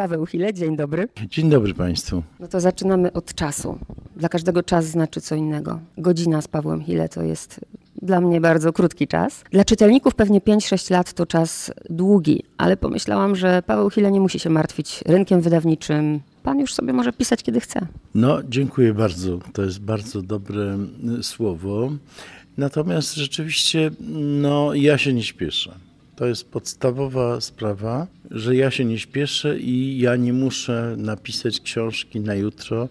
Paweł Chile, dzień dobry. Dzień dobry Państwu. No to zaczynamy od czasu. Dla każdego czas znaczy co innego. Godzina z Pawłem Chile to jest dla mnie bardzo krótki czas. Dla czytelników pewnie 5-6 lat to czas długi, ale pomyślałam, że Paweł Chile nie musi się martwić rynkiem wydawniczym. Pan już sobie może pisać kiedy chce. No, dziękuję bardzo. To jest bardzo dobre y, słowo. Natomiast rzeczywiście, no, ja się nie śpieszę. To jest podstawowa sprawa, że ja się nie śpieszę i ja nie muszę napisać książki na jutro,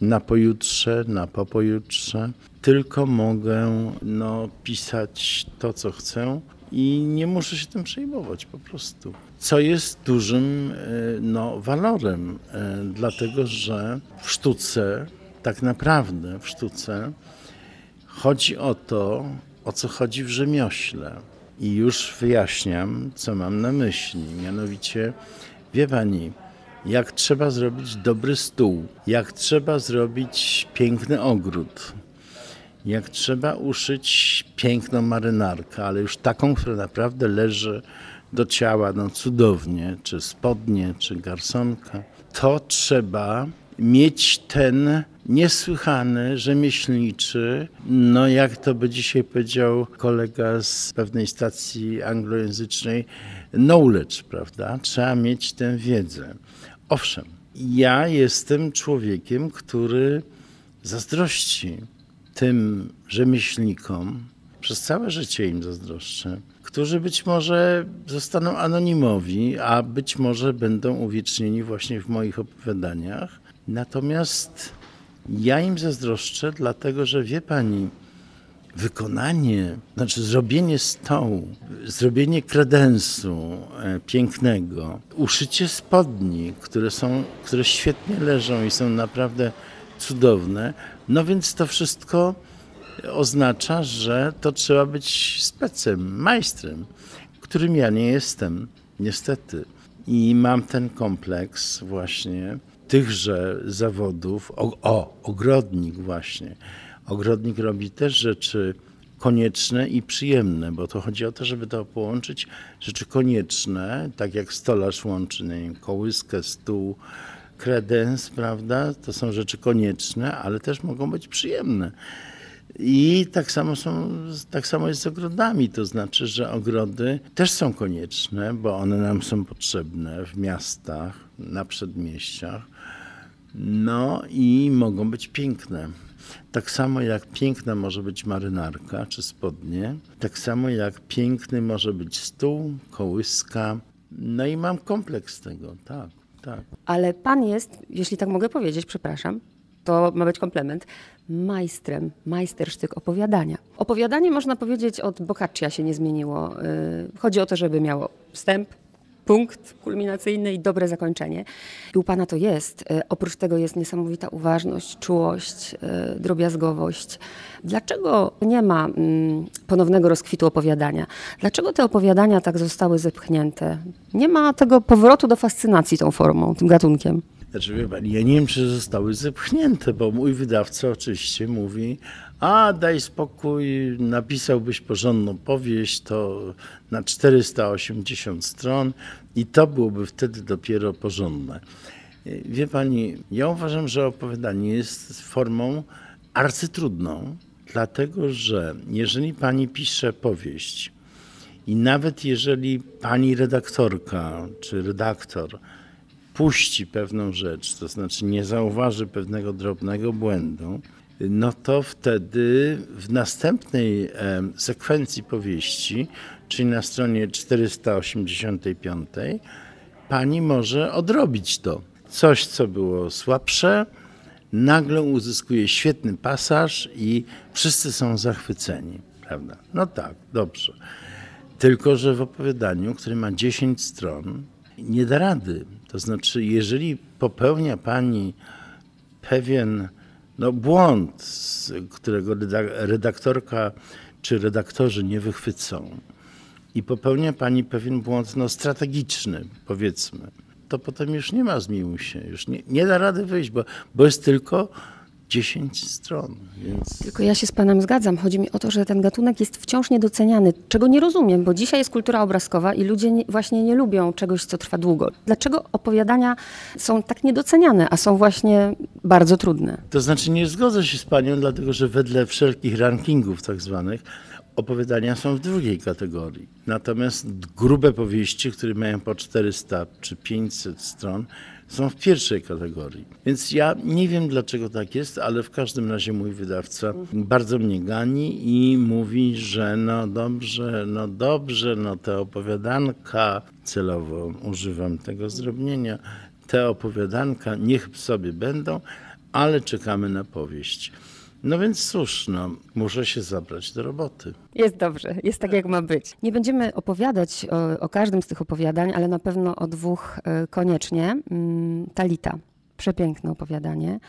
na pojutrze, na popojutrze, tylko mogę no, pisać to, co chcę i nie muszę się tym przejmować po prostu. Co jest dużym e, no, walorem, e, dlatego że w sztuce, tak naprawdę w sztuce, chodzi o to, o co chodzi w rzemiośle. I już wyjaśniam, co mam na myśli. Mianowicie, wie pani, jak trzeba zrobić dobry stół, jak trzeba zrobić piękny ogród, jak trzeba uszyć piękną marynarkę, ale już taką, która naprawdę leży do ciała, no cudownie, czy spodnie, czy garsonka, to trzeba mieć ten niesłychany, rzemieślniczy, no jak to by dzisiaj powiedział kolega z pewnej stacji anglojęzycznej, knowledge, prawda? Trzeba mieć tę wiedzę. Owszem, ja jestem człowiekiem, który zazdrości tym rzemieślnikom, przez całe życie im zazdroszczę, którzy być może zostaną anonimowi, a być może będą uwiecznieni właśnie w moich opowiadaniach. Natomiast ja im zazdroszczę, dlatego że wie pani, wykonanie, znaczy zrobienie stołu, zrobienie kredensu e, pięknego, uszycie spodni, które są, które świetnie leżą i są naprawdę cudowne, no więc to wszystko oznacza, że to trzeba być specem, majstrem, którym ja nie jestem, niestety. I mam ten kompleks właśnie tychże zawodów. O, o ogrodnik właśnie. Ogrodnik robi też rzeczy konieczne i przyjemne, bo to chodzi o to, żeby to połączyć rzeczy konieczne, tak jak stolarz łączy nie wiem, kołyskę, stół, kredens, prawda? To są rzeczy konieczne, ale też mogą być przyjemne. I tak samo, są, tak samo jest z ogrodami, to znaczy, że ogrody też są konieczne, bo one nam są potrzebne w miastach, na przedmieściach. No i mogą być piękne. Tak samo jak piękna może być marynarka czy spodnie, tak samo jak piękny może być stół, kołyska. No i mam kompleks tego, tak, tak. Ale pan jest, jeśli tak mogę powiedzieć, przepraszam, to ma być komplement, majstrem, majstersztyk opowiadania. Opowiadanie, można powiedzieć, od Boccaccia się nie zmieniło. Y, chodzi o to, żeby miało wstęp, punkt kulminacyjny i dobre zakończenie. I u Pana to jest. Y, oprócz tego jest niesamowita uważność, czułość, y, drobiazgowość. Dlaczego nie ma mm, ponownego rozkwitu opowiadania? Dlaczego te opowiadania tak zostały zepchnięte? Nie ma tego powrotu do fascynacji tą formą, tym gatunkiem. Znaczy, wie pani, ja nie wiem, czy zostały zepchnięte, bo mój wydawca oczywiście mówi, a daj spokój, napisałbyś porządną powieść, to na 480 stron i to byłoby wtedy dopiero porządne. Wie pani, ja uważam, że opowiadanie jest formą arcytrudną, dlatego że jeżeli pani pisze powieść i nawet jeżeli pani redaktorka czy redaktor puści pewną rzecz, to znaczy nie zauważy pewnego drobnego błędu, no to wtedy w następnej sekwencji powieści, czyli na stronie 485, pani może odrobić to. Coś, co było słabsze, nagle uzyskuje świetny pasaż i wszyscy są zachwyceni, prawda? No tak, dobrze. Tylko, że w opowiadaniu, które ma 10 stron, nie da rady. To znaczy, jeżeli popełnia pani pewien no, błąd, którego redaktorka czy redaktorzy nie wychwycą, i popełnia pani pewien błąd no, strategiczny, powiedzmy, to potem już nie ma zmiłuj się, już nie, nie da rady wyjść, bo, bo jest tylko 10 stron, więc Tylko ja się z panem zgadzam. Chodzi mi o to, że ten gatunek jest wciąż niedoceniany, czego nie rozumiem, bo dzisiaj jest kultura obrazkowa i ludzie nie, właśnie nie lubią czegoś, co trwa długo. Dlaczego opowiadania są tak niedoceniane, a są właśnie bardzo trudne? To znaczy nie zgodzę się z panią, dlatego że wedle wszelkich rankingów tak zwanych opowiadania są w drugiej kategorii. Natomiast grube powieści, które mają po 400 czy 500 stron, są w pierwszej kategorii. Więc ja nie wiem dlaczego tak jest, ale w każdym razie mój wydawca bardzo mnie gani i mówi, że no dobrze, no dobrze, no te opowiadanka, celowo używam tego zdrobnienia, te opowiadanka niech sobie będą, ale czekamy na powieść. No więc cóż, no, muszę się zabrać do roboty. Jest dobrze, jest tak jak ma być. Nie będziemy opowiadać o, o każdym z tych opowiadań, ale na pewno o dwóch e, koniecznie. Mm, Talita, przepiękne opowiadanie.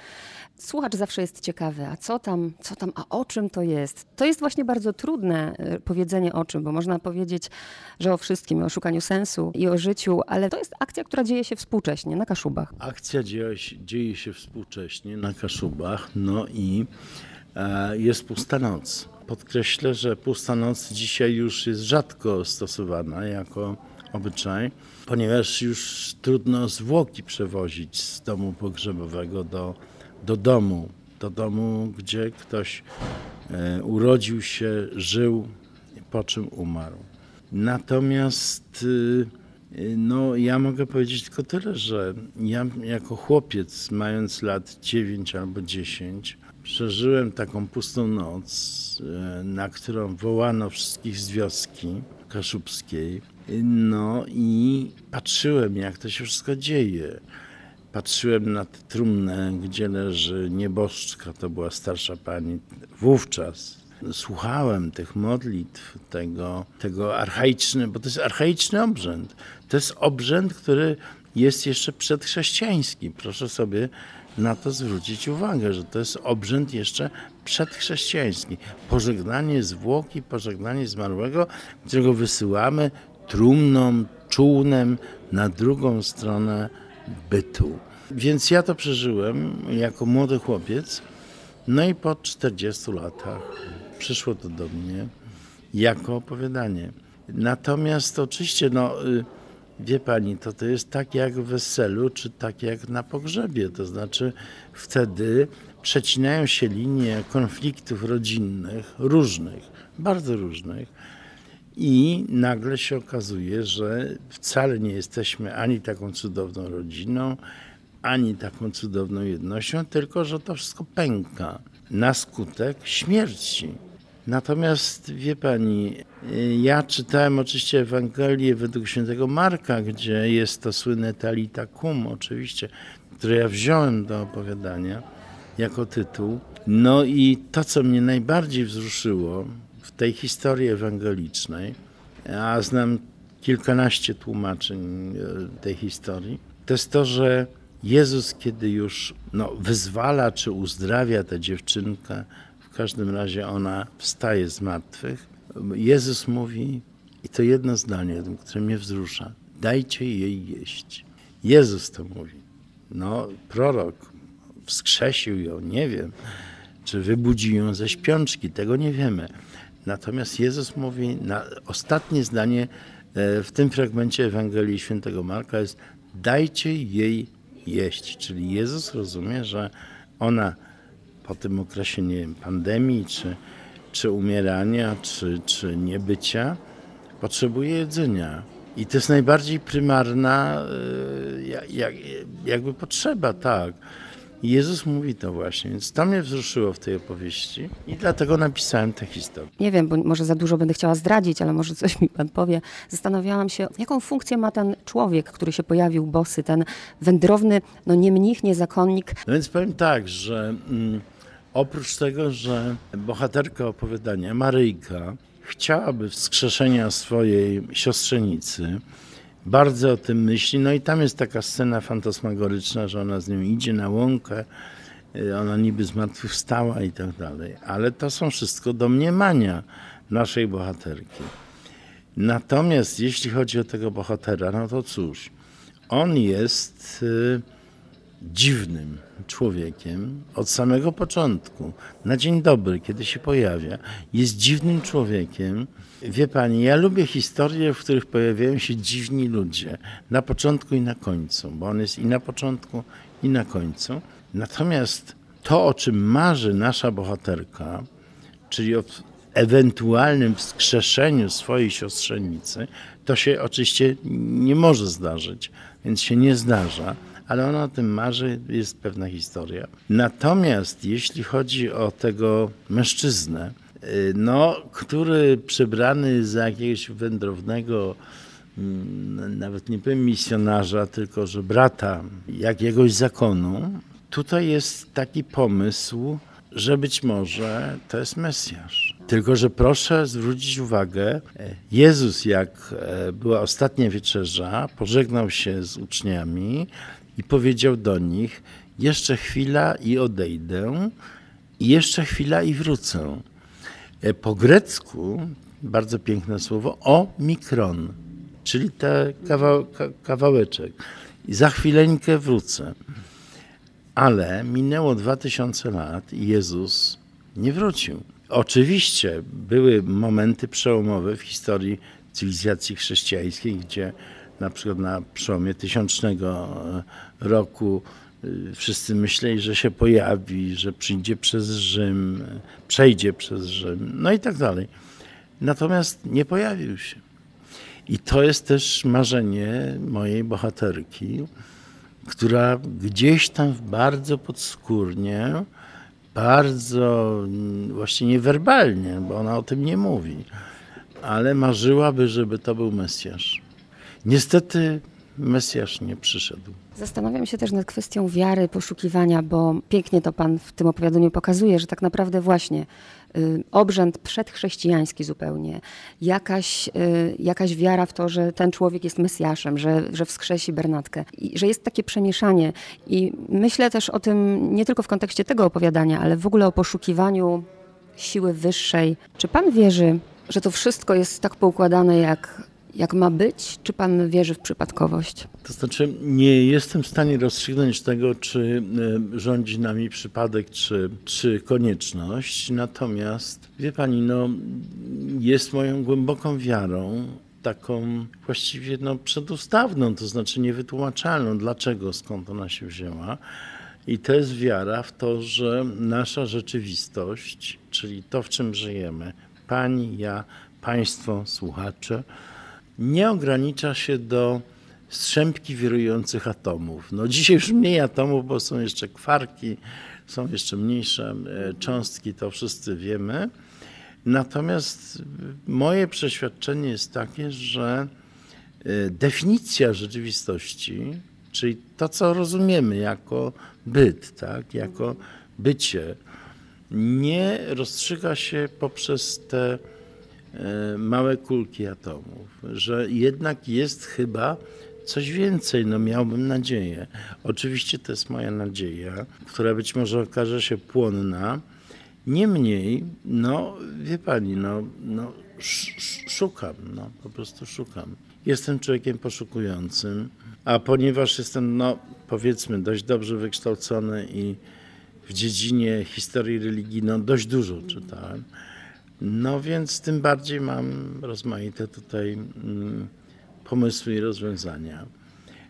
Słuchacz zawsze jest ciekawy, a co tam, co tam, a o czym to jest? To jest właśnie bardzo trudne e, powiedzenie o czym, bo można powiedzieć, że o wszystkim, o szukaniu sensu i o życiu, ale to jest akcja, która dzieje się współcześnie na Kaszubach. Akcja dzieje się, dzieje się współcześnie na Kaszubach, no i e, jest pusta noc. Podkreślę, że pusta noc dzisiaj już jest rzadko stosowana jako obyczaj, ponieważ już trudno zwłoki przewozić z domu pogrzebowego do, do domu, do domu, gdzie ktoś e, urodził się, żył, po czym umarł. Natomiast y, y, no, ja mogę powiedzieć tylko tyle, że ja jako chłopiec, mając lat 9 albo 10, przeżyłem taką pustą noc, e, na którą wołano wszystkich z wioski kaszubskiej. No i patrzyłem, jak to się wszystko dzieje. Patrzyłem na trumnę, gdzie leży nieboszczka, to była starsza pani wówczas. Słuchałem tych modlitw, tego, tego archaiczny, bo to jest archaiczny obrzęd. To jest obrzęd, który jest jeszcze przedchrześcijański. Proszę sobie na to zwrócić uwagę, że to jest obrzęd jeszcze przedchrześcijański. Pożegnanie zwłoki, pożegnanie zmarłego, którego wysyłamy trumną, czółnem na drugą stronę bytu. Więc ja to przeżyłem jako młody chłopiec. No i po 40 latach przyszło to do mnie jako opowiadanie. Natomiast oczywiście, no, y, wie pani, to, to jest tak jak w weselu, czy tak jak na pogrzebie. To znaczy wtedy przecinają się linie konfliktów rodzinnych, różnych, bardzo różnych. I nagle się okazuje, że wcale nie jesteśmy ani taką cudowną rodziną, ani taką cudowną jednością, tylko że to wszystko pęka na skutek śmierci. Natomiast wie pani, ja czytałem oczywiście Ewangelię według świętego Marka, gdzie jest to słynne Talita Kum, oczywiście, które ja wziąłem do opowiadania jako tytuł. No i to, co mnie najbardziej wzruszyło tej historii ewangelicznej, a znam kilkanaście tłumaczeń e, tej historii, to jest to, że Jezus, kiedy już no, wyzwala czy uzdrawia tę dziewczynkę, w każdym razie ona wstaje z martwych, Jezus mówi, i to jedno zdanie, które mnie wzrusza, dajcie jej jeść. Jezus to mówi. No, prorok wskrzesił ją, nie wiem, czy wybudził ją ze śpiączki, tego nie wiemy. Natomiast Jezus mówi, na, ostatnie zdanie e, w tym fragmencie Ewangelii Świętego Marka jest dajcie jej jeść. Czyli Jezus rozumie, że ona po tym okresie nie wiem, pandemii, czy, czy umierania, czy, czy niebycia, potrzebuje jedzenia. I to jest najbardziej prymarna e, jak, jak, jakby potrzeba, tak. Jezus mówi to właśnie, więc to mnie wzruszyło w tej opowieści i dlatego napisałem tę historię. Nie wiem, bo może za dużo będę chciała zdradzić, ale może coś mi pan powie. Zastanawiałam się, jaką funkcję ma ten człowiek, który się pojawił bosy, ten wędrowny, no nie mnich, nie zakonnik. No więc powiem tak, że mm, oprócz tego, że bohaterka opowiadania, Maryjka, chciałaby wskrzeszenia swojej siostrzenicy, bardzo o tym myśli. No i tam jest taka scena fantasmagoryczna, że ona z nią idzie na łąkę, y, ona niby zmartwychwstała i tak dalej. Ale to są wszystko domniemania naszej bohaterki. Natomiast jeśli chodzi o tego bohatera, no to cóż, on jest y, dziwnym człowiekiem od samego początku, na dzień dobry, kiedy się pojawia, jest dziwnym człowiekiem. Wie pani, ja lubię historie, w których pojawiają się dziwni ludzie, na początku i na końcu, bo on jest i na początku, i na końcu. Natomiast to, o czym marzy nasza bohaterka, czyli o ewentualnym wskrzeszeniu swojej siostrzenicy, to się oczywiście nie może zdarzyć, więc się nie zdarza, ale ona o tym marzy, jest pewna historia. Natomiast jeśli chodzi o tego mężczyznę, no, który przebrany za jakiegoś wędrownego, mm, nawet nie powiem misjonarza, tylko że brata jakiegoś zakonu, tutaj jest taki pomysł, że być może to jest Mesjasz. Tylko, że proszę zwrócić uwagę, Jezus, jak e, była ostatnia wieczerza, pożegnał się z uczniami i powiedział do nich: Jeszcze chwila i odejdę, i jeszcze chwila i wrócę. E, po grecku bardzo piękne słowo o mikron, czyli ten kawał, kawałeczek. I za chwileńkę wrócę. Ale minęło 2000 lat i Jezus nie wrócił. Oczywiście były momenty przełomowe w historii cywilizacji chrześcijańskiej, gdzie na przykład na przełomie tysiącznego e, roku wszyscy myśleli, że się pojawi, że przyjdzie przez Rzym, przejdzie przez Rzym, no i tak dalej. Natomiast nie pojawił się. I to jest też marzenie mojej bohaterki, która gdzieś tam bardzo podskórnie, bardzo mm, właściwie niewerbalnie, bo ona o tym nie mówi, ale marzyłaby, żeby to był Mesjasz. Niestety Mesjasz nie przyszedł. Zastanawiam się też nad kwestią wiary, poszukiwania, bo pięknie to Pan w tym opowiadaniu pokazuje, że tak naprawdę właśnie y, obrzęd przedchrześcijański zupełnie, jakaś, y, jakaś wiara w to, że ten człowiek jest Mesjaszem, że, że wskrzesi Bernatkę, i że jest takie przemieszanie. I myślę też o tym nie tylko w kontekście tego opowiadania, ale w ogóle o poszukiwaniu siły wyższej. Czy Pan wierzy, że to wszystko jest tak poukładane, jak jak ma być, czy pan wierzy w przypadkowość? To znaczy, nie jestem w stanie rozstrzygnąć tego, czy e, rządzi nami przypadek, czy, czy konieczność. Natomiast, wie pani, no, jest moją głęboką wiarą, taką właściwie no, przedustawną, to znaczy niewytłumaczalną, dlaczego, skąd ona się wzięła. I to jest wiara w to, że nasza rzeczywistość, czyli to, w czym żyjemy, pani, ja, państwo, słuchacze, nie ogranicza się do strzępki wirujących atomów. No dzisiaj już mniej atomów, bo są jeszcze kwarki, są jeszcze mniejsze e, cząstki, to wszyscy wiemy. Natomiast moje przeświadczenie jest takie, że e, definicja rzeczywistości, czyli to, co rozumiemy jako byt, tak, jako bycie, nie rozstrzyga się poprzez te małe kulki atomów, że jednak jest chyba coś więcej, no miałbym nadzieję. Oczywiście to jest moja nadzieja, która być może okaże się płonna. Niemniej, no wie pani, no, no szukam, no po prostu szukam. Jestem człowiekiem poszukującym, a ponieważ jestem, no powiedzmy, dość dobrze wykształcony i w dziedzinie historii religii, no dość dużo czytałem, no więc tym bardziej mam rozmaite tutaj mm, pomysły i rozwiązania.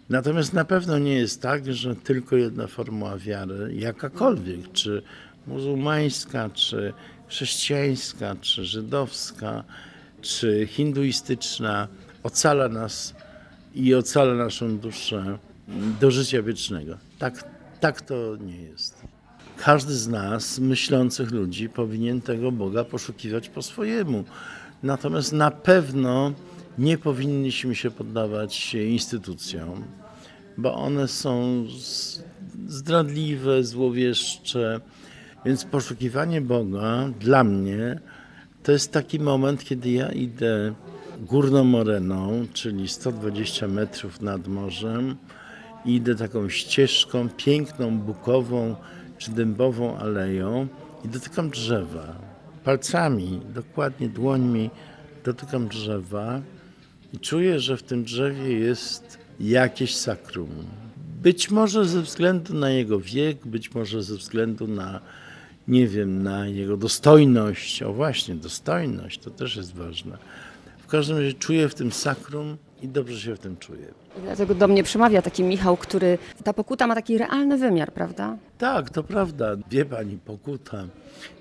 Natomiast na pewno nie jest tak, że tylko jedna formuła wiary, jakakolwiek, czy muzułmańska, czy chrześcijańska, czy żydowska, czy hinduistyczna, ocala nas i ocala naszą duszę do życia wiecznego. Tak, tak to nie jest. Każdy z nas, myślących ludzi, powinien tego Boga poszukiwać po swojemu. Natomiast na pewno nie powinniśmy się poddawać instytucjom, bo one są zdradliwe, złowieszcze. Więc poszukiwanie Boga dla mnie to jest taki moment, kiedy ja idę górną moreną, czyli 120 metrów nad morzem, idę taką ścieżką piękną, bukową, czy dębową aleją i dotykam drzewa. Palcami, dokładnie dłońmi dotykam drzewa i czuję, że w tym drzewie jest jakieś sakrum. Być może ze względu na jego wiek, być może ze względu na, nie wiem, na jego dostojność. O właśnie, dostojność to też jest ważne. W każdym razie czuję w tym sakrum i dobrze się w tym czuję. I dlatego do mnie przemawia taki Michał, który ta pokuta ma taki realny wymiar, prawda? Tak, to prawda. Wie pani, pokuta.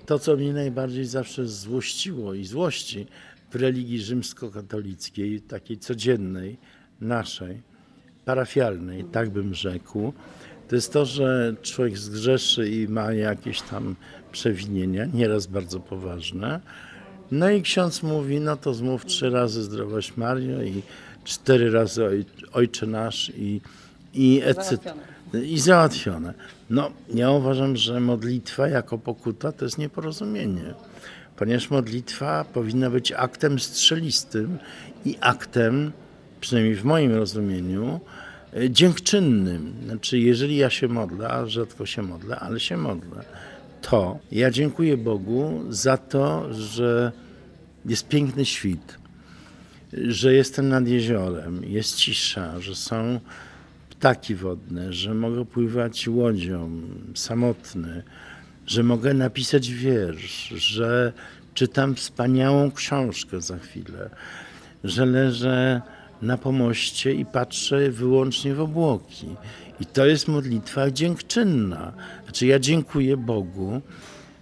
To, co mnie najbardziej zawsze złościło i złości w religii rzymskokatolickiej, takiej codziennej, naszej, parafialnej, tak bym rzekł, to jest to, że człowiek zgrzeszy i ma jakieś tam przewinienia, nieraz bardzo poważne. No i ksiądz mówi, no to zmów trzy razy zdrowaś Mario i cztery razy oj, Ojcze Nasz i, i etc. I załatwione. No, ja uważam, że modlitwa jako pokuta to jest nieporozumienie, ponieważ modlitwa powinna być aktem strzelistym i aktem, przynajmniej w moim rozumieniu, e, dziękczynnym. Znaczy, jeżeli ja się modlę, a rzadko się modlę, ale się modlę, to ja dziękuję Bogu za to, że jest piękny świt, że jestem nad jeziorem, jest cisza, że są ptaki wodne, że mogę pływać łodzią samotny, że mogę napisać wiersz, że czytam wspaniałą książkę za chwilę, że leżę na pomoście i patrzę wyłącznie w obłoki. I to jest modlitwa dziękczynna. Znaczy ja dziękuję Bogu,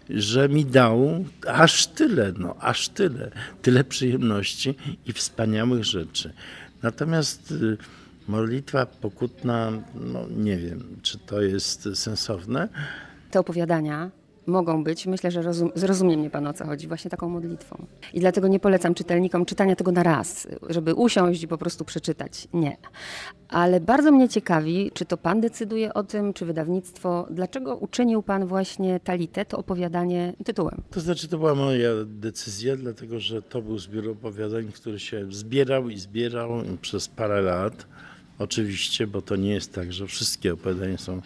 że mi dał aż tyle, no aż tyle, tyle przyjemności i wspaniałych rzeczy. Natomiast y, modlitwa pokutna, no nie wiem, czy to jest sensowne. Te opowiadania mogą być, myślę, że rozum, zrozumie mnie Pan o co chodzi, właśnie taką modlitwą. I dlatego nie polecam czytelnikom czytania tego na raz, żeby usiąść i po prostu przeczytać. Nie. Ale bardzo mnie ciekawi, czy to Pan decyduje o tym, czy wydawnictwo, dlaczego uczynił Pan właśnie Talitę, to opowiadanie tytułem? To znaczy, to była moja decyzja, dlatego że to był zbiór opowiadań, który się zbierał i zbierał przez parę lat. Oczywiście, bo to nie jest tak, że wszystkie opowiadania są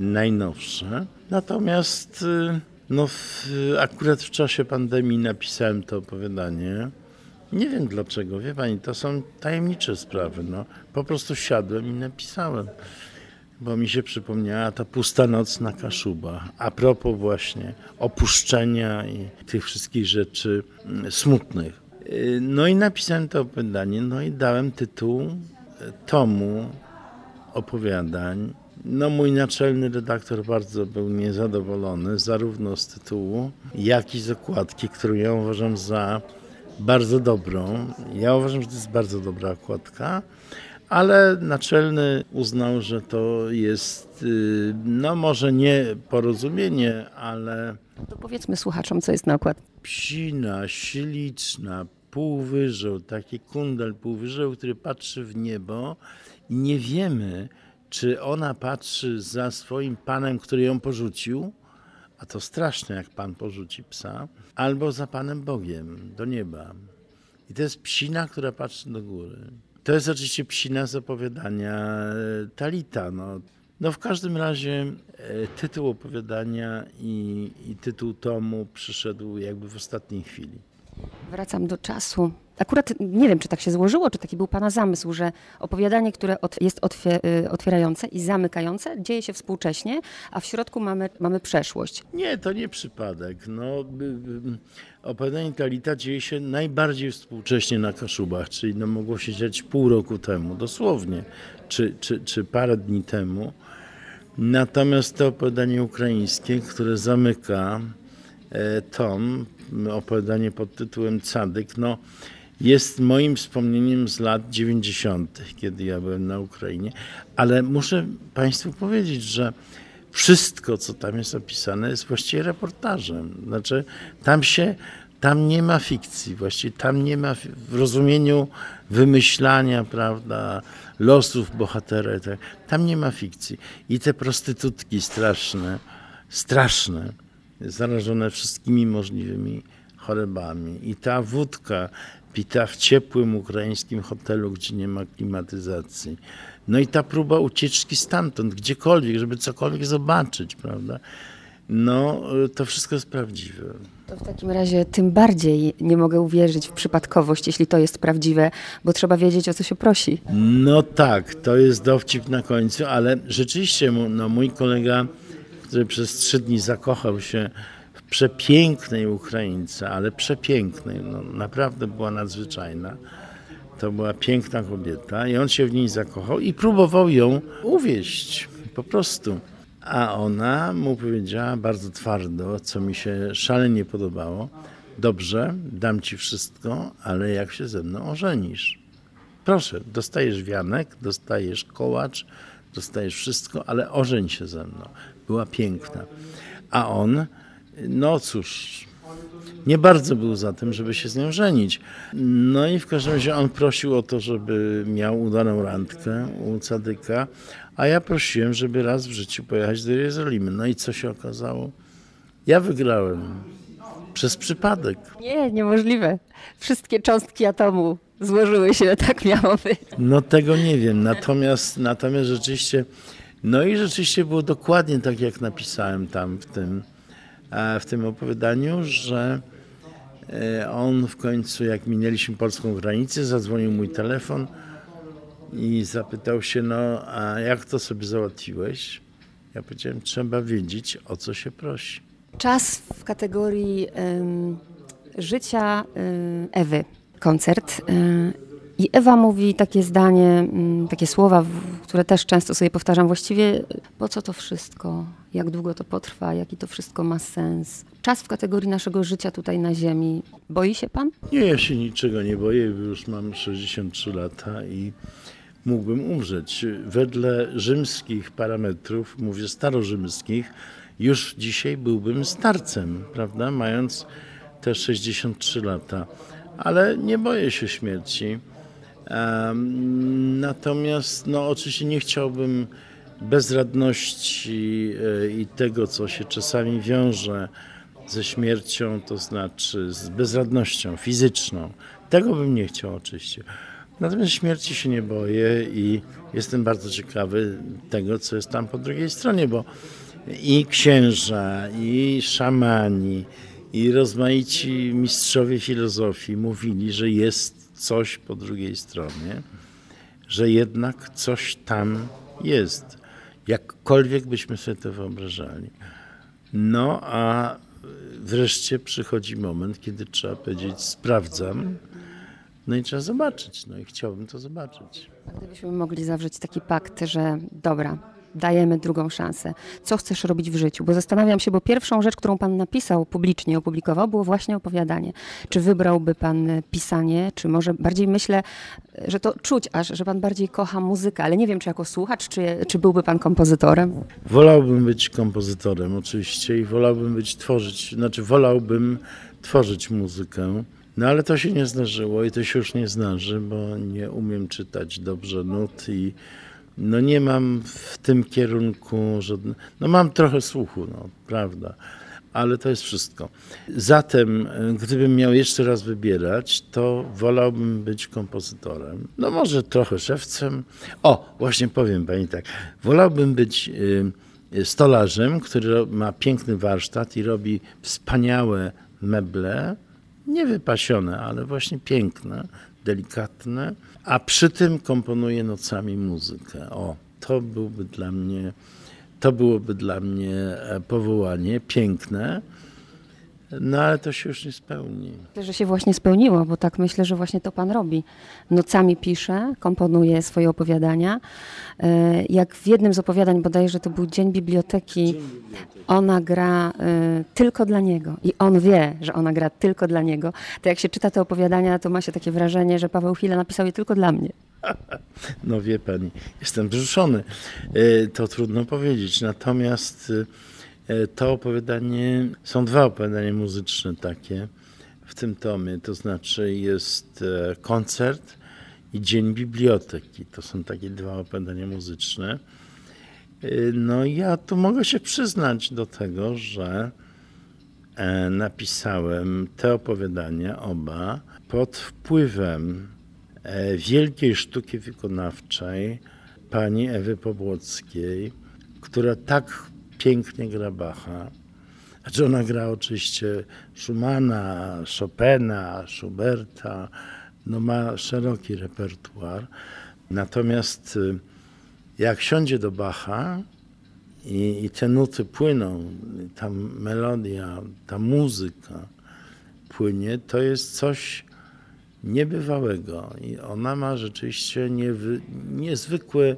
najnowsze. Natomiast y, no, w, akurat w czasie pandemii napisałem to opowiadanie. Nie wiem dlaczego, wie pani, to są tajemnicze sprawy. No. Po prostu siadłem i napisałem, bo mi się przypomniała ta pusta noc na Kaszubach. A propos właśnie opuszczenia i tych wszystkich rzeczy mm, smutnych. Y, no i napisałem to opowiadanie, no i dałem tytuł y, tomu opowiadań no, mój naczelny redaktor bardzo był niezadowolony, zarówno z tytułu, jak i z okładki, którą ja uważam za bardzo dobrą. Ja uważam, że to jest bardzo dobra okładka, ale naczelny uznał, że to jest, y, no może nie porozumienie, ale. To powiedzmy słuchaczom, co jest na okładce. Psina, śliczna, półwyżeł, taki kundel półwyżeł, który patrzy w niebo i nie wiemy, czy ona patrzy za swoim panem, który ją porzucił, a to straszne, jak pan porzuci psa, albo za panem Bogiem do nieba. I to jest psina, która patrzy do góry. To jest oczywiście psina z opowiadania e, Talita. No, no w każdym razie e, tytuł opowiadania i, i tytuł tomu przyszedł jakby w ostatniej chwili. Wracam do czasu. Akurat nie wiem, czy tak się złożyło, czy taki był Pana zamysł, że opowiadanie, które jest y, otwierające i zamykające, dzieje się współcześnie, a w środku mamy, mamy przeszłość. Nie, to nie przypadek. No, opowiadanie Talita dzieje się najbardziej współcześnie na Kaszubach, czyli no, mogło się dziać pół roku temu, dosłownie, czy, czy, czy parę dni temu. Natomiast to opowiadanie ukraińskie, które zamyka e, tom, opowiadanie pod tytułem Cadyk, no, jest moim wspomnieniem z lat 90., kiedy ja byłem na Ukrainie. Ale muszę Państwu powiedzieć, że wszystko, co tam jest opisane, jest właściwie reportażem. Znaczy, tam się, tam nie ma fikcji, właściwie tam nie ma w rozumieniu wymyślania, prawda, losów bohatera. Tak. Tam nie ma fikcji. I te prostytutki straszne, straszne, zarażone wszystkimi możliwymi chorobami. I ta wódka pita w ciepłym ukraińskim hotelu, gdzie nie ma klimatyzacji. No i ta próba ucieczki stamtąd, gdziekolwiek, żeby cokolwiek zobaczyć, prawda? no to wszystko jest prawdziwe. To w takim razie tym bardziej nie mogę uwierzyć w przypadkowość, jeśli to jest prawdziwe, bo trzeba wiedzieć, o co się prosi. No tak, to jest dowcip na końcu, ale rzeczywiście no, mój kolega, który przez trzy dni zakochał się przepięknej Ukraińce, ale przepięknej, no, naprawdę była nadzwyczajna. To była piękna kobieta i on się w niej zakochał i próbował ją uwieść, po prostu. A ona mu powiedziała bardzo twardo, co mi się szalenie podobało. Dobrze, dam ci wszystko, ale jak się ze mną ożenisz? Proszę, dostajesz wianek, dostajesz kołacz, dostajesz wszystko, ale ożeń się ze mną. Była piękna. A on, no cóż, nie bardzo był za tym, żeby się z nią żenić. No i w każdym razie on prosił o to, żeby miał udaną randkę u Cadyka, a ja prosiłem, żeby raz w życiu pojechać do Jerozolimy. No i co się okazało? Ja wygrałem. Przez przypadek. Nie, niemożliwe. Wszystkie cząstki atomu złożyły się, tak miało być. No tego nie wiem. Natomiast, natomiast rzeczywiście, no i rzeczywiście było dokładnie tak, jak napisałem tam w tym, w tym opowiadaniu, że e, on w końcu, jak minęliśmy polską granicę, zadzwonił mój telefon i zapytał się, no a jak to sobie załatwiłeś? Ja powiedziałem, trzeba wiedzieć, o co się prosi. Czas w kategorii życia Ewy. Koncert. I Ewa mówi takie zdanie, takie słowa, które też często sobie powtarzam. Właściwie po co to wszystko? Jak długo to potrwa? Jaki to wszystko ma sens? Czas w kategorii naszego życia tutaj na Ziemi. Boi się pan? Nie, ja się niczego nie boję. Już mam 63 lata i mógłbym umrzeć. Wedle rzymskich parametrów, mówię starorzymskich, już dzisiaj byłbym starcem, prawda, mając te 63 lata. Ale nie boję się śmierci. Natomiast, no, oczywiście nie chciałbym bezradności e, i tego, co się czasami wiąże ze śmiercią, to znaczy z bezradnością fizyczną. Tego bym nie chciał oczywiście. Natomiast śmierci się nie boję i jestem bardzo ciekawy tego, co jest tam po drugiej stronie, bo i księża, i szamani, i rozmaici mistrzowie filozofii mówili, że jest coś po drugiej stronie, że jednak coś tam jest, jakkolwiek byśmy sobie to wyobrażali. No a wreszcie przychodzi moment, kiedy trzeba powiedzieć: Sprawdzam no i trzeba zobaczyć, no i chciałbym to zobaczyć. Gdybyśmy mogli zawrzeć taki pakt, że dobra, dajemy drugą szansę. Co chcesz robić w życiu? Bo zastanawiam się, bo pierwszą rzecz, którą pan napisał publicznie, opublikował, było właśnie opowiadanie. Czy wybrałby pan pisanie, czy może bardziej myślę, że to czuć aż, że pan bardziej kocha muzykę, ale nie wiem, czy jako słuchacz, czy, czy byłby pan kompozytorem? Wolałbym być kompozytorem oczywiście i wolałbym być tworzyć, znaczy wolałbym tworzyć muzykę. No ale to się nie zdarzyło i to się już nie zdarzy, bo nie umiem czytać dobrze nut i no nie mam w tym kierunku żadne, no mam trochę słuchu, no prawda, ale to jest wszystko. Zatem, gdybym miał jeszcze raz wybierać, to wolałbym być kompozytorem. No może trochę szewcem. O, właśnie powiem pani tak, wolałbym być y, stolarzem, który ma piękny warsztat i robi wspaniałe meble, nie wypasione, ale właśnie piękne, delikatne, a przy tym komponuje nocami muzykę. O, to byłby dla mnie, to byłoby dla mnie e, powołanie piękne. No ale to się już nie spełni. Myślę, że się właśnie spełniło, bo tak myślę, że właśnie to pan robi. Nocami pisze, komponuje swoje opowiadania. E, jak w jednym z opowiadań, bodajże to był Dzień Biblioteki, ona gra e, tylko dla niego i on wie, że ona gra tylko dla niego. To jak się czyta te opowiadania, to ma się takie wrażenie, że Paweł Chwila napisał je tylko dla mnie. No wie pani, jestem wzruszony. E, to trudno powiedzieć. Natomiast to opowiadanie, są dwa opowiadania muzyczne takie w tym tomie, to znaczy jest e, koncert i Dzień Biblioteki. To są takie dwa opowiadania muzyczne. E, no ja tu mogę się przyznać do tego, że napisałem te opowiadania oba pod wpływem wielkiej sztuki wykonawczej pani Ewy Pobłockiej, która tak pięknie gra Bacha, Znaczy ona gra oczywiście Schumana, Chopina, Schuberta, no ma szeroki repertuar. Natomiast y, jak siądzie do Bacha i, i te nuty płyną, ta melodia, ta muzyka płynie, to jest coś niebywałego. I ona ma rzeczywiście niewy, niezwykły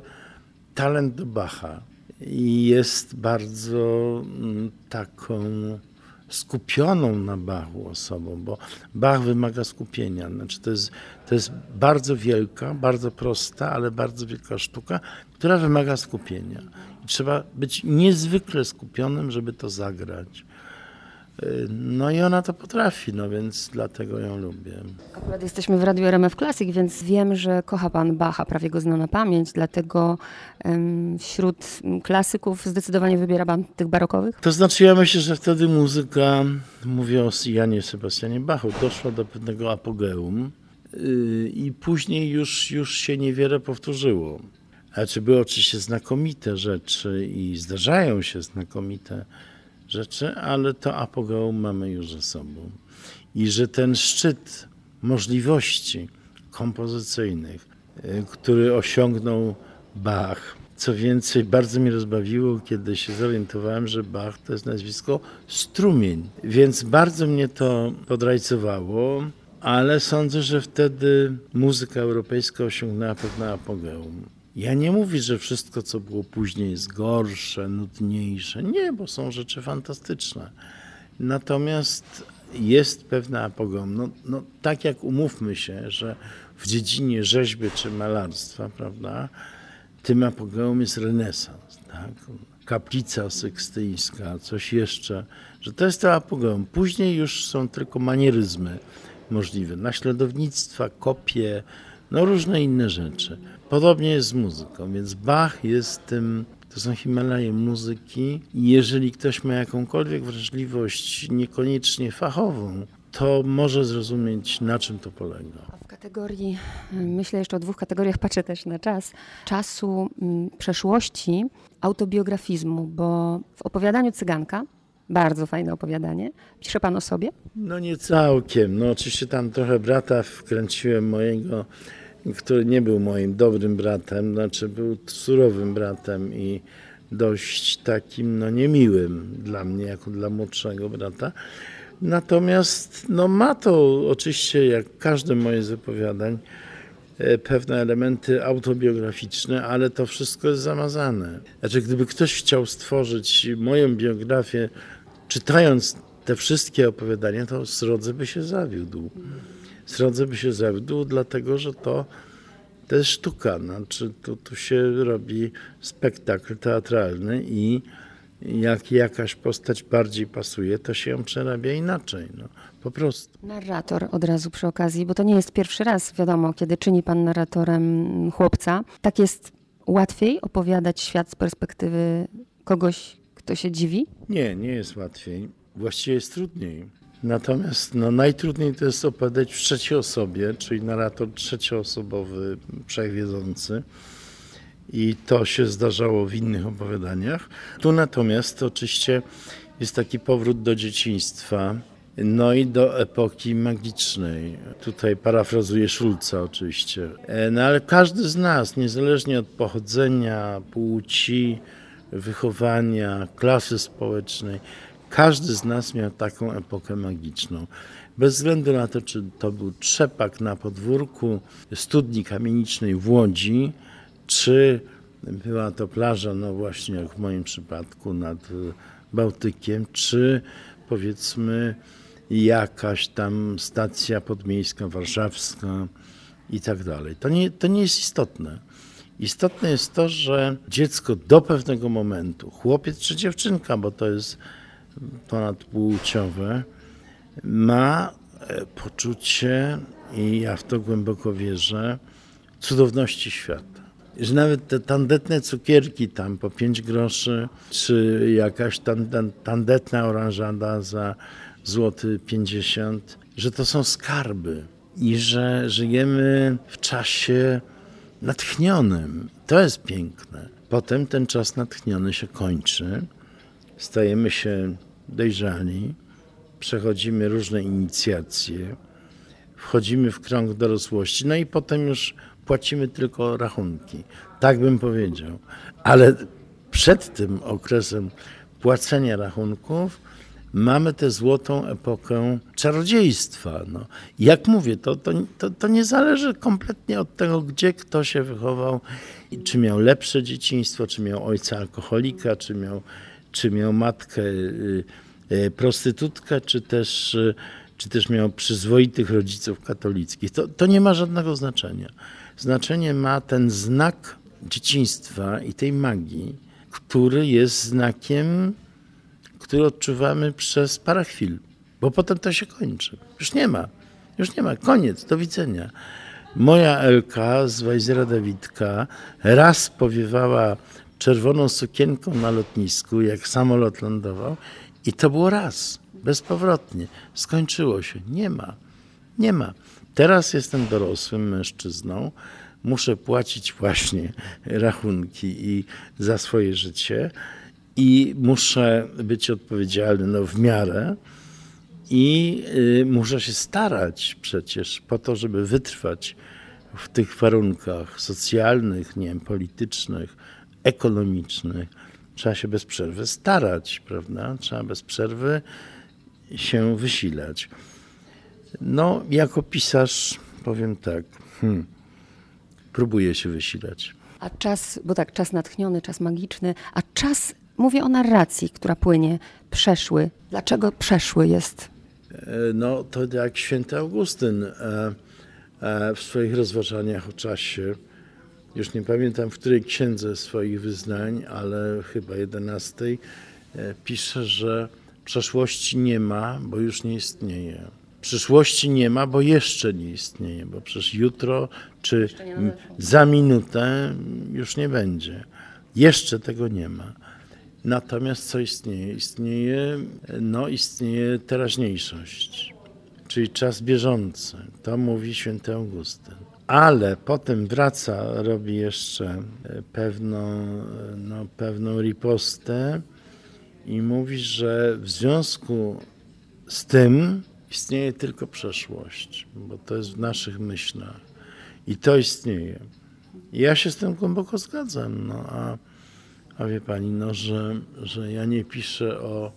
talent do Bacha. I jest bardzo mm, taką skupioną na Bachu osobą, bo Bach wymaga skupienia. Znaczy to, jest, to jest bardzo wielka, bardzo prosta, ale bardzo wielka sztuka, która wymaga skupienia. I trzeba być niezwykle skupionym, żeby to zagrać. No i ona to potrafi, no więc dlatego ją lubię. Akurat jesteśmy w Radiu RMF Classic, więc wiem, że kocha pan Bacha, prawie go zna na pamięć, dlatego wśród klasyków zdecydowanie wybiera pan tych barokowych? To znaczy ja myślę, że wtedy muzyka, mówię o Janie Sebastianie Bachu, doszła do pewnego apogeum yy, i później już, już się niewiele powtórzyło. Znaczy były oczywiście znakomite rzeczy i zdarzają się znakomite rzeczy, ale to apogeum mamy już ze sobą. I że ten szczyt możliwości kompozycyjnych, y, który osiągnął Bach, co więcej, bardzo mnie rozbawiło, kiedy się zorientowałem, że Bach to jest nazwisko strumień. Więc bardzo mnie to podrajcowało, ale sądzę, że wtedy muzyka europejska osiągnęła pewne apogeum. Ja nie mówię, że wszystko, co było później, jest gorsze, nudniejsze. Nie, bo są rzeczy fantastyczne. Natomiast jest pewna apogeum. No, no, tak jak umówmy się, że w dziedzinie rzeźby czy malarstwa, prawda, tym apogeum jest renesans, tak? kaplica sykstyjska, coś jeszcze, że to jest to apogeum. Później już są tylko manieryzmy możliwe, naśladownictwa, kopie, no różne inne rzeczy. Podobnie jest z muzyką, więc Bach jest tym, to są Himalaje muzyki i jeżeli ktoś ma jakąkolwiek wrażliwość, niekoniecznie fachową, to może zrozumieć, na czym to polega. W kategorii, myślę jeszcze o dwóch kategoriach, patrzę też na czas, czasu mm, przeszłości, autobiografizmu, bo w opowiadaniu Cyganka, bardzo fajne opowiadanie, pisze pan o sobie? No nie całkiem, no oczywiście tam trochę brata wkręciłem mojego który nie był moim dobrym bratem, znaczy był surowym bratem i dość takim no niemiłym dla mnie, jako dla młodszego brata. Natomiast no, ma to oczywiście, jak każde moje z opowiadań, e, pewne elementy autobiograficzne, ale to wszystko jest zamazane. Znaczy, gdyby ktoś chciał stworzyć moją biografię, czytając te wszystkie opowiadania, to srodze by się zawiódł by się zawiódł, dlatego że to, to jest sztuka. Znaczy, tu, tu się robi spektakl teatralny i jak jakaś postać bardziej pasuje, to się ją przerabia inaczej. No, po prostu. Narrator od razu przy okazji, bo to nie jest pierwszy raz, wiadomo, kiedy czyni pan narratorem chłopca. Tak jest łatwiej opowiadać świat z perspektywy kogoś, kto się dziwi? Nie, nie jest łatwiej. Właściwie jest trudniej. Natomiast no, najtrudniej to jest opowiadać w trzeciej osobie, czyli narrator trzecioosobowy, wszechwiedzący. I to się zdarzało w innych opowiadaniach. Tu natomiast oczywiście jest taki powrót do dzieciństwa, no i do epoki magicznej. Tutaj parafrazuję Szulca oczywiście. E, no ale każdy z nas, niezależnie od pochodzenia, płci, wychowania, klasy społecznej, każdy z nas miał taką epokę magiczną. Bez względu na to, czy to był trzepak na podwórku studni kamienicznej w Łodzi, czy była to plaża, no właśnie jak w moim przypadku nad Bałtykiem, czy powiedzmy jakaś tam stacja podmiejska, warszawska i tak dalej. To nie, to nie jest istotne. Istotne jest to, że dziecko do pewnego momentu, chłopiec czy dziewczynka, bo to jest ponadpłciowe ma e, poczucie, i ja w to głęboko wierzę, cudowności świata. Że nawet te tandetne cukierki tam po 5 groszy, czy jakaś tandetna oranżada za złoty 50, że to są skarby i że żyjemy w czasie natchnionym. To jest piękne. Potem ten czas natchniony się kończy stajemy się dojrzali, przechodzimy różne inicjacje, wchodzimy w krąg dorosłości, no i potem już płacimy tylko rachunki. Tak bym powiedział. Ale przed tym okresem płacenia rachunków mamy tę złotą epokę czarodziejstwa. No. Jak mówię, to, to, to, to nie zależy kompletnie od tego, gdzie kto się wychował, czy miał lepsze dzieciństwo, czy miał ojca alkoholika, czy miał, czy miał matkę y, y, prostytutkę, czy też, y, czy też miał przyzwoitych rodziców katolickich. To, to nie ma żadnego znaczenia. Znaczenie ma ten znak dzieciństwa i tej magii, który jest znakiem który odczuwamy przez parę chwil, bo potem to się kończy. Już nie ma. Już nie ma. Koniec. Do widzenia. Moja Elka z Wajzera Dawidka raz powiewała czerwoną sukienką na lotnisku, jak samolot lądował i to było raz, bezpowrotnie. Skończyło się. Nie ma. Nie ma. Teraz jestem dorosłym mężczyzną, muszę płacić właśnie rachunki i za swoje życie i muszę być odpowiedzialny no, w miarę i y, muszę się starać przecież po to, żeby wytrwać w tych warunkach socjalnych, nie wiem, politycznych, ekonomicznych. Trzeba się bez przerwy starać, prawda? Trzeba bez przerwy się wysilać. No, jako pisarz powiem tak, hmm, próbuję się wysilać. A czas, bo tak, czas natchniony, czas magiczny, a czas Mówię o narracji, która płynie, przeszły. Dlaczego przeszły jest? E, no, to jak święty Augustyn e, e, w swoich rozważaniach o czasie, już nie pamiętam w której księdze swoich wyznań, ale chyba jedenastej, pisze, że przeszłości nie ma, bo już nie istnieje. Przyszłości nie ma, bo jeszcze nie istnieje, bo przecież jutro czy za minutę już nie będzie. Jeszcze tego nie ma. Natomiast co istnieje? Istnieje, no, istnieje teraźniejszość, czyli czas bieżący. To mówi święty Augustyn. Ale potem wraca, robi jeszcze pewną, no, pewną ripostę i mówi, że w związku z tym istnieje tylko przeszłość, bo to jest w naszych myślach. I to istnieje. ja się z tym głęboko zgadzam. No, a a wie pani, no, że, że ja nie piszę o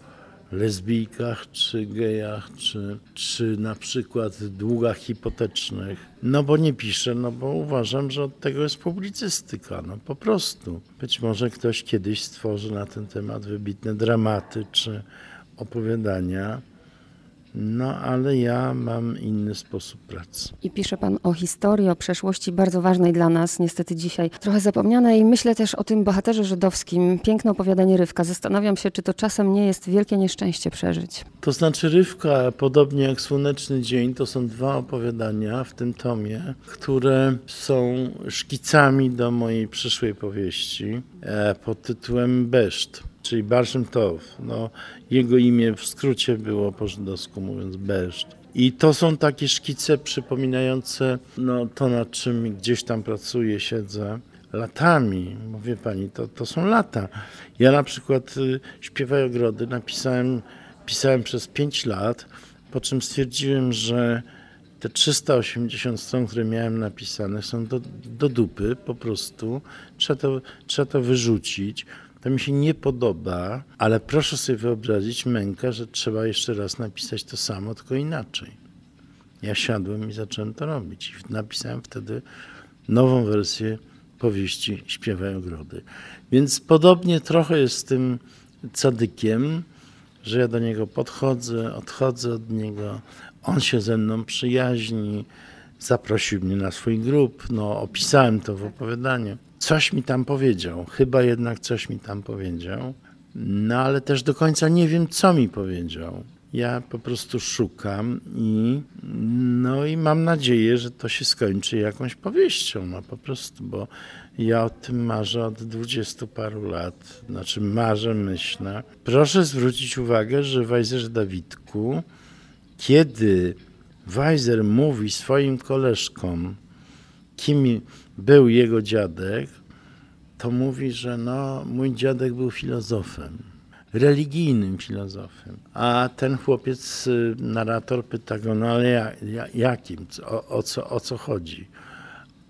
lesbijkach, czy gejach, czy, czy na przykład długach hipotecznych. No bo nie piszę, no bo uważam, że od tego jest publicystyka, no po prostu. Być może ktoś kiedyś stworzy na ten temat wybitne dramaty czy opowiadania. No, ale ja mam inny sposób pracy. I pisze Pan o historii, o przeszłości bardzo ważnej dla nas, niestety dzisiaj trochę zapomnianej. Myślę też o tym bohaterze żydowskim. Piękne opowiadanie Rywka. Zastanawiam się, czy to czasem nie jest wielkie nieszczęście przeżyć. To znaczy Rywka, podobnie jak Słoneczny Dzień, to są dwa opowiadania w tym tomie, które są szkicami do mojej przyszłej powieści e, pod tytułem Beszt czyli Barszym Tov. No, jego imię w skrócie było po żydowsku mówiąc Beszt. I to są takie szkice przypominające no, to, nad czym gdzieś tam pracuję, siedzę latami. Mówię pani, to, to są lata. Ja na przykład y, Śpiewaj Ogrody napisałem, pisałem przez 5 lat, po czym stwierdziłem, że te 380 stron, które miałem napisane, są do, do dupy po prostu. Trzeba to, trzeba to wyrzucić. To mi się nie podoba, ale proszę sobie wyobrazić mękę, że trzeba jeszcze raz napisać to samo, tylko inaczej. Ja siadłem i zacząłem to robić. I napisałem wtedy nową wersję powieści Śpiewaj ogrody. Więc podobnie trochę jest z tym cadykiem, że ja do niego podchodzę, odchodzę od niego, on się ze mną przyjaźni, zaprosił mnie na swój grup, no opisałem to w opowiadaniu coś mi tam powiedział. Chyba jednak coś mi tam powiedział. No ale też do końca nie wiem, co mi powiedział. Ja po prostu szukam i no i mam nadzieję, że to się skończy jakąś powieścią, no po prostu, bo ja o tym marzę od dwudziestu paru lat. Znaczy marzę, myślę. Proszę zwrócić uwagę, że w Wajzerze Dawidku, kiedy Weiser mówi swoim koleżkom, kim był jego dziadek, to mówi, że no, mój dziadek był filozofem. religijnym filozofem. A ten chłopiec, y, narrator pyta go, no ale ja, ja, jakim, o, o, co, o co chodzi?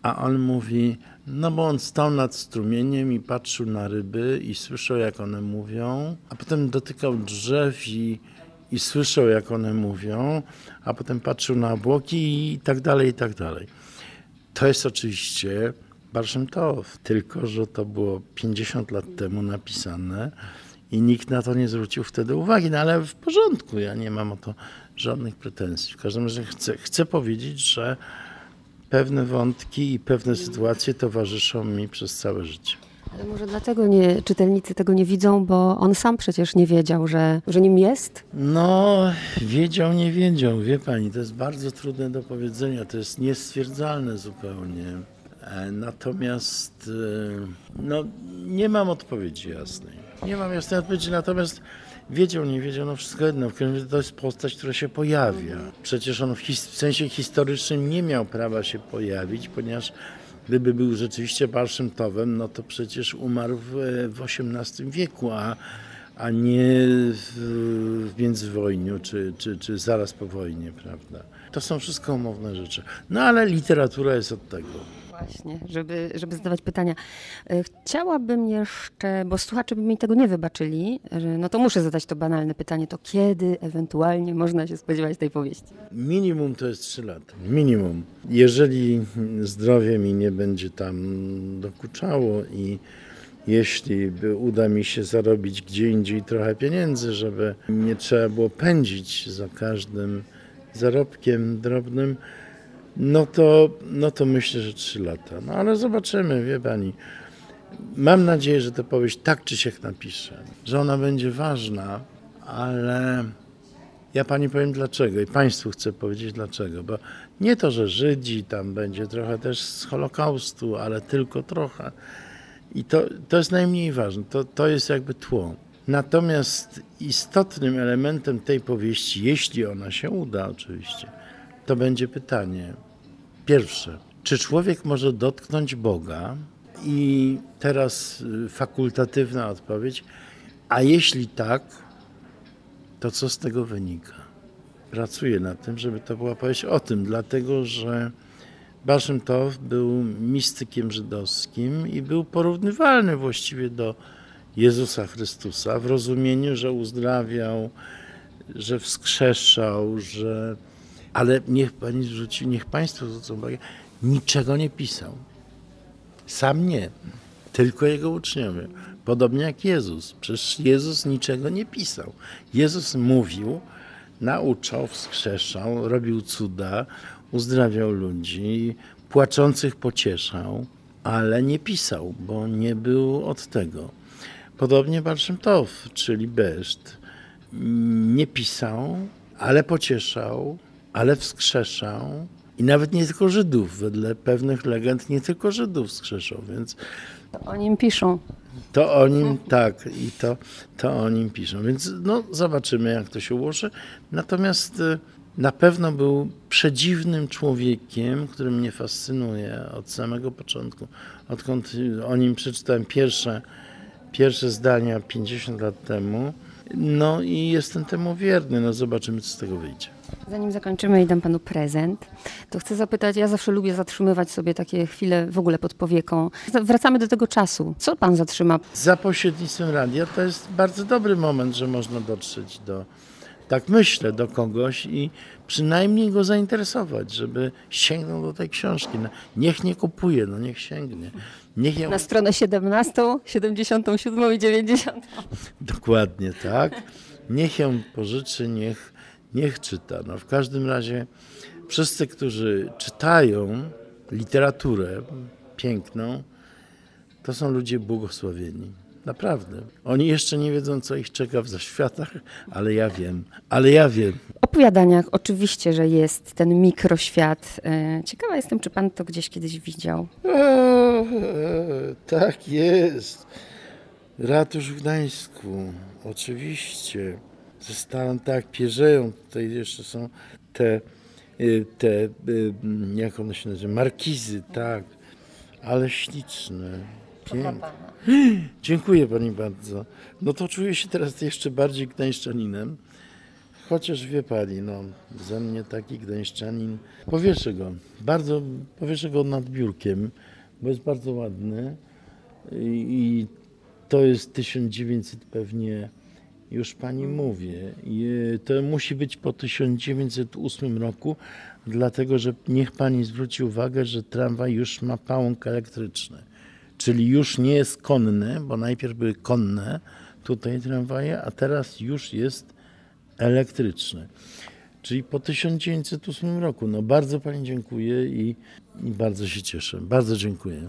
A on mówi, no bo on stał nad strumieniem i patrzył na ryby i słyszał, jak one mówią, a potem dotykał drzew i, i słyszał, jak one mówią, a potem patrzył na obłoki i tak dalej, i tak dalej. To jest oczywiście Barszym Tow, tylko że to było 50 lat temu napisane i nikt na to nie zwrócił wtedy uwagi, no ale w porządku, ja nie mam o to żadnych pretensji. W każdym razie chcę, chcę powiedzieć, że pewne wątki i pewne sytuacje towarzyszą mi przez całe życie. Ale może dlatego nie, czytelnicy tego nie widzą, bo on sam przecież nie wiedział, że, że nim jest? No, wiedział, nie wiedział, wie pani, to jest bardzo trudne do powiedzenia, to jest niestwierdzalne zupełnie. E, Natomiast e, no, nie mam odpowiedzi jasnej. Nie mam jasnej odpowiedzi, natomiast wiedział, nie wiedział, no wszystko jedno. W każdym razie to jest postać, która się pojawia. Przecież on w, his- w sensie historycznym nie miał prawa się pojawić, ponieważ gdyby był rzeczywiście Barszym Towem, no to przecież umarł w, w XVIII wieku, a, a nie w, w międzywojniu, czy, czy, czy zaraz po wojnie, prawda? To są wszystko umowne rzeczy. No ale literatura jest od tego. Właśnie, żeby, żeby zadawać pytania. E, Chciałabym jeszcze, bo słuchacze by mi tego nie wybaczyli, no to muszę zadać to banalne pytanie, to kiedy ewentualnie można się spodziewać tej powieści? Minimum to jest 3 lata. Minimum. Jeżeli zdrowie mi nie będzie tam dokuczało i jeśli uda mi się zarobić gdzie indziej trochę pieniędzy, żeby nie trzeba było pędzić za każdym zarobkiem drobnym, no to, no to myślę, że 3 lata. No ale zobaczymy, wie pani. Mam nadzieję, że tę powieść tak czy siak napiszę, że ona będzie ważna, ale ja pani powiem dlaczego i państwu chcę powiedzieć dlaczego, bo nie to, że Żydzi tam będzie trochę też z Holokaustu, ale tylko trochę. I to, to jest najmniej ważne, to, to jest jakby tło. Natomiast istotnym elementem tej powieści, jeśli ona się uda oczywiście, to będzie pytanie pierwsze, czy człowiek może dotknąć Boga? I teraz y, fakultatywna odpowiedź, a jeśli tak, to co z tego wynika? Pracuję nad tym, żeby to była powieść o tym, dlatego że Baszym Tow był mistykiem żydowskim i był porównywalny właściwie do Jezusa Chrystusa w rozumieniu, że uzdrawiał, że wskrzeszał, że... Ale niech pani zwróci, niech państwo zwrócą uwagę, niczego nie pisał. Sam nie, tylko jego uczniowie. Podobnie jak Jezus. Przecież Jezus niczego nie pisał. Jezus mówił, nauczał, wskrzeszał, robił cuda, uzdrawiał ludzi, płaczących pocieszał, ale nie pisał, bo nie był od tego. Podobnie Barszym Tow, czyli Beszt, nie pisał, ale pocieszał, ale wskrzeszał. I nawet nie tylko Żydów, wedle pewnych legend nie tylko Żydów wskrzeszał, więc To o nim piszą. to o nim, tak, i to, to o nim piszą. Więc no, zobaczymy, jak to się ułoży. Natomiast y, na pewno był przedziwnym człowiekiem, który mnie fascynuje od samego początku. Odkąd o nim przeczytałem pierwsze, pierwsze zdania 50 lat temu. No i jestem temu wierny. No zobaczymy, co z tego wyjdzie. Zanim zakończymy i dam panu prezent, to chcę zapytać, ja zawsze lubię zatrzymywać sobie takie chwile w ogóle pod powieką. Wracamy do tego czasu. Co pan zatrzyma? Za pośrednictwem radia to jest bardzo dobry moment, że można dotrzeć do, tak myślę, do kogoś i przynajmniej go zainteresować, żeby sięgnął do tej książki. No, niech nie kupuje, no niech sięgnie. Niech. Na stronę 17, 77 i 90. Dokładnie tak. Niech ją pożyczy, niech, niech czyta. No, w każdym razie wszyscy, którzy czytają literaturę piękną, to są ludzie błogosławieni. Naprawdę. Oni jeszcze nie wiedzą, co ich czeka w zaświatach, ale ja wiem. Ale ja wiem. W opowiadaniach oczywiście, że jest ten mikroświat. E, Ciekawa jestem, czy pan to gdzieś kiedyś widział. E, tak jest. Ratusz w Gdańsku. Oczywiście. Zostałem tak, pierzeją. Tutaj jeszcze są te, y, te jak one się nazywa, markizy, tak. Ale śliczne. Pięknie. Dziękuję pani bardzo. No to czuję się teraz jeszcze bardziej gdańszczaninem. Chociaż wie pani, no ze mnie taki gdańszczanin. Powieszę go, bardzo powieszę go nad biurkiem, bo jest bardzo ładny i, i to jest 1900 pewnie, już pani mówię, I, to musi być po 1908 roku, dlatego że niech pani zwróci uwagę, że tramwaj już ma pałąk elektryczny, czyli już nie jest konny, bo najpierw były konne tutaj tramwaje, a teraz już jest elektryczny. Czyli po 1908 roku. No bardzo pani dziękuję i, i bardzo się cieszę. Bardzo dziękuję.